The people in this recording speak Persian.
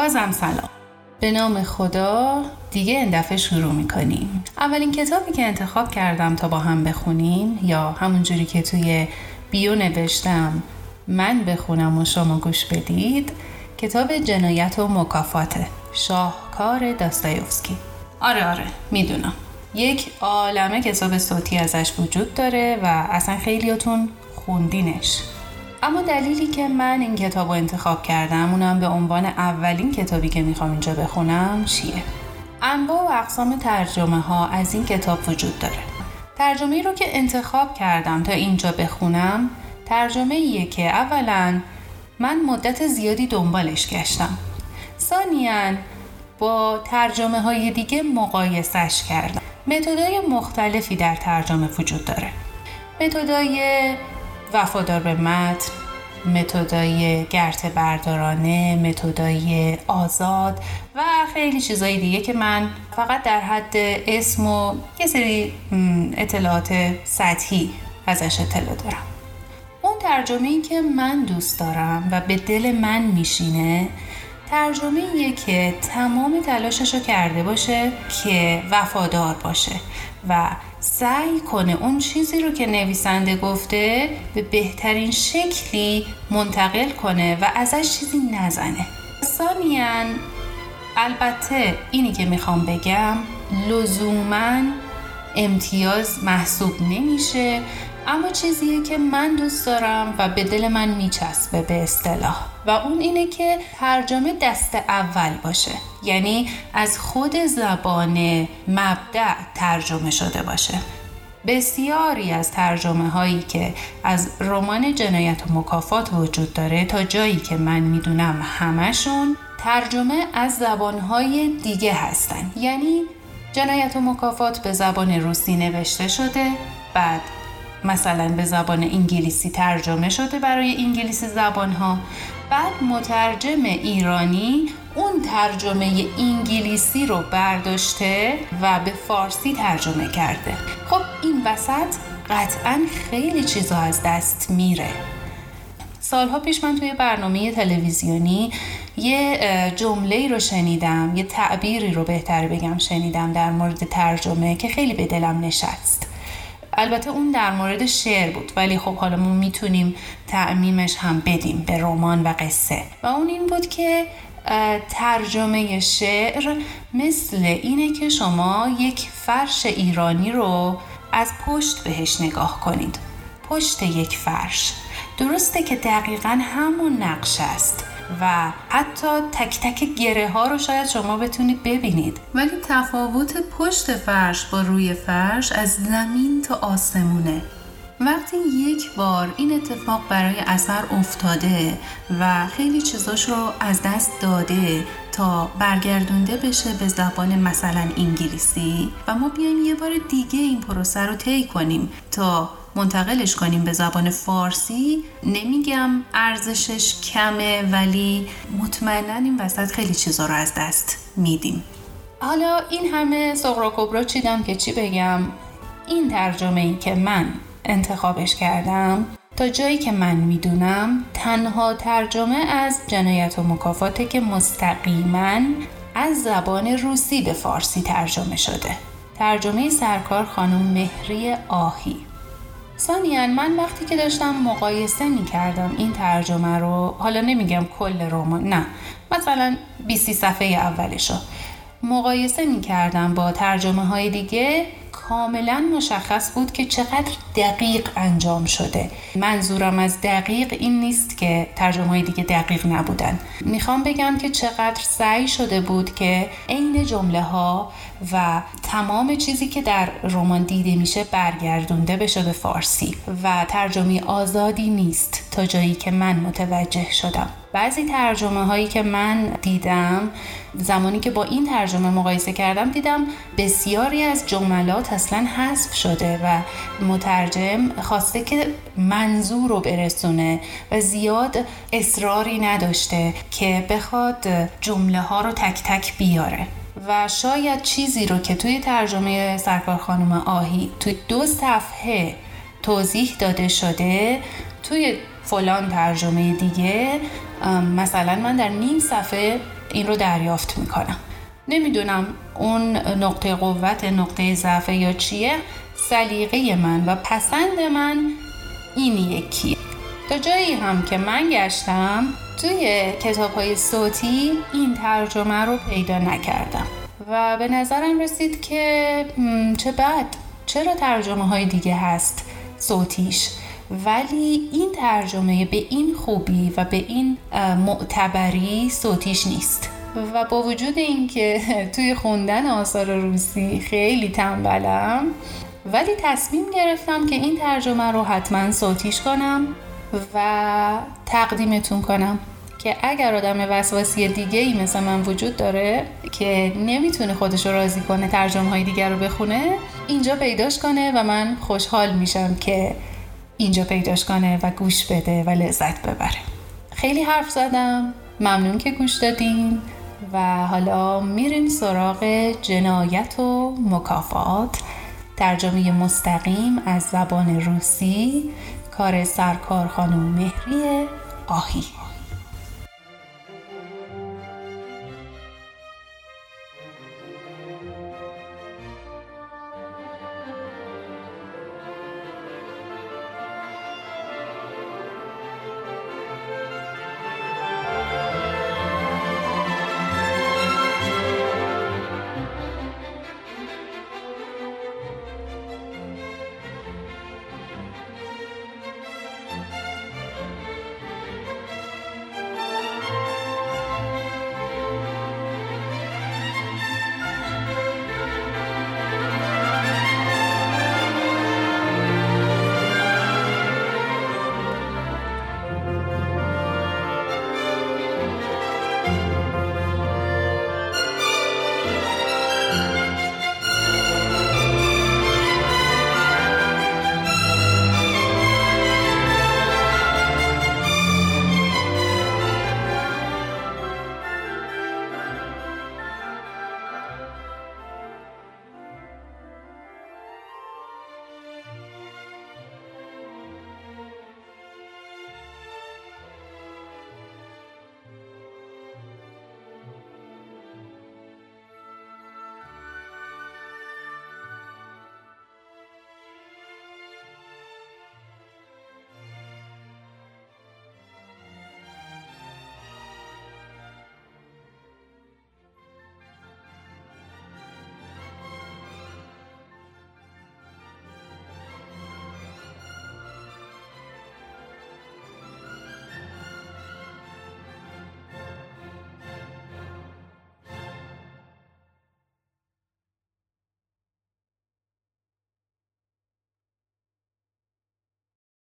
بازم سلام. به نام خدا دیگه این دفعه شروع می‌کنیم. اولین کتابی که انتخاب کردم تا با هم بخونیم یا همونجوری که توی بیو نوشتم من بخونم و شما گوش بدید کتاب جنایت و مکافات شاهکار داستایوفسکی. آره آره می‌دونم. یک عالمه کتاب صوتی ازش وجود داره و اصلا خیلیاتون خوندینش. اما دلیلی که من این کتاب رو انتخاب کردم اونم به عنوان اولین کتابی که می‌خوام اینجا بخونم چیه؟ انواع و اقسام ترجمه ها از این کتاب وجود داره. ترجمه رو که انتخاب کردم تا اینجا بخونم ترجمه ایه که اولا من مدت زیادی دنبالش گشتم. ثانیا با ترجمه های دیگه مقایسش کردم. متدای مختلفی در ترجمه وجود داره. متدای وفادار به متن متدای گرت بردارانه متدای آزاد و خیلی چیزای دیگه که من فقط در حد اسم و یه سری اطلاعات سطحی ازش اطلاع دارم. اون ترجمه ای که من دوست دارم و به دل من میشینه ترجمه ایه که تمام تلاشش رو کرده باشه که وفادار باشه و سعی کنه اون چیزی رو که نویسنده گفته به بهترین شکلی منتقل کنه و ازش چیزی نزنه. ثانیا البته اینی که می‌خوام بگم لزوما امتیاز محسوب نمیشه اما چیزیه که من دوست دارم و به دل من میچسبه به اصطلاح. و اون اینه که ترجمه دست اول باشه. یعنی از خود زبان مبدع ترجمه شده باشه. بسیاری از ترجمه هایی که از رمان جنایت و مکافات وجود داره تا جایی که من می‌دونم همشون ترجمه از زبانهای دیگه هستن. یعنی جنایت و مکافات به زبان روسی نوشته شده بعد مثلا به زبان انگلیسی ترجمه شده برای انگلیسی زبان ها بعد مترجم ایرانی اون ترجمه انگلیسی رو برداشته و به فارسی ترجمه کرده. خب این وسط قطعا خیلی چیزا از دست میره. سالها پیش من توی برنامه تلویزیونی یه جمله رو شنیدم یه تعبیری رو بهتر بگم شنیدم در مورد ترجمه که خیلی به دلم نشست. البته اون در مورد شعر بود ولی خب حالا ما می‌تونیم تعمیمش هم بدیم به رمان و قصه. و اون این بود که ترجمه شعر مثل اینه که شما یک فرش ایرانی رو از پشت بهش نگاه کنید. پشت یک فرش. درسته که دقیقا همون نقش است. و حتی تک تک گره ها رو شاید شما بتونید ببینید. ولی تفاوت پشت فرش با روی فرش از زمین تا آسمونه. وقتی یک بار این اتفاق برای اثر افتاده و خیلی چیزاش رو از دست داده تا برگردونده بشه به زبان مثلا انگلیسی و ما بیایم یه بار دیگه این پروسه رو طی کنیم تا منتقلش کنیم به زبان فارسی. نمیگم ارزشش کمه ولی مطمئنا این وسط خیلی چیزا رو از دست میدیم. حالا این همه سغرا کبرا چیدم که چی بگم؟ این ترجمه ای که من انتخابش کردم تا جایی که من می‌دونم تنها ترجمه از جنایت و مکافاته که مستقیما از زبان روسی به فارسی ترجمه شده. ترجمه سرکار خانم مهری آهی. ثانیا من وقتی که داشتم مقایسه می کردم این ترجمه رو حالا نمیگم کل رمان نه. مثلا 20 صفحه اولشو. مقایسه می کردم با ترجمه های دیگه کاملا مشخص بود که چقدر دقیق انجام شده. منظورم از دقیق این نیست که ترجمه های دیگه دقیق نبودن. می‌خوام بگم که چقدر سعی شده بود که عین جمله ها و تمام چیزی که در رمان دیده میشه برگردونده بشه به فارسی. و ترجمه آزادی نیست تا جایی که من متوجه شدم. بعضی ترجمه هایی که من دیدم زمانی که با این ترجمه مقایسه کردم دیدم بسیاری از جملات اصلا حذف شده و مترجم خواسته که منظور رو برسونه و زیاد اصراری نداشته که بخواد جمله ها رو تک تک بیاره. و شاید چیزی رو که توی ترجمه سرکار خانم آهی توی دو صفحه توضیح داده شده توی فلان ترجمه دیگه مثلا من در نیم صفحه این رو دریافت می‌کنم. نمی‌دونم اون نقطه قوت نقطه ضعف یا چیه. سلیقه من و پسند من این یکی تا جایی هم که من گشتم توی کتاب های صوتی این ترجمه رو پیدا نکردم. و به نظرم رسید که چه بد. چرا ترجمه های دیگه هست صوتیش؟ ولی این ترجمه به این خوبی و به این معتبری صوتیش نیست. و با وجود اینکه توی خوندن آثار روسی خیلی تنبلم ولی تصمیم گرفتم که این ترجمه رو حتما صوتیش کنم و تقدیمتون کنم که اگر آدم وسواسی دیگه ای مثل من وجود داره که نمی‌تونه خودش رو راضی کنه ترجمه های دیگر رو بخونه اینجا پیداش کنه و من خوشحال میشم که اینجا پیداش کنه و گوش بده و لذت ببره. خیلی حرف زدم. ممنون که گوش دادین. و حالا میریم سراغ جنایت و مکافات. ترجمه مستقیم از زبان روسی کار سرکار خانم مهری آهی.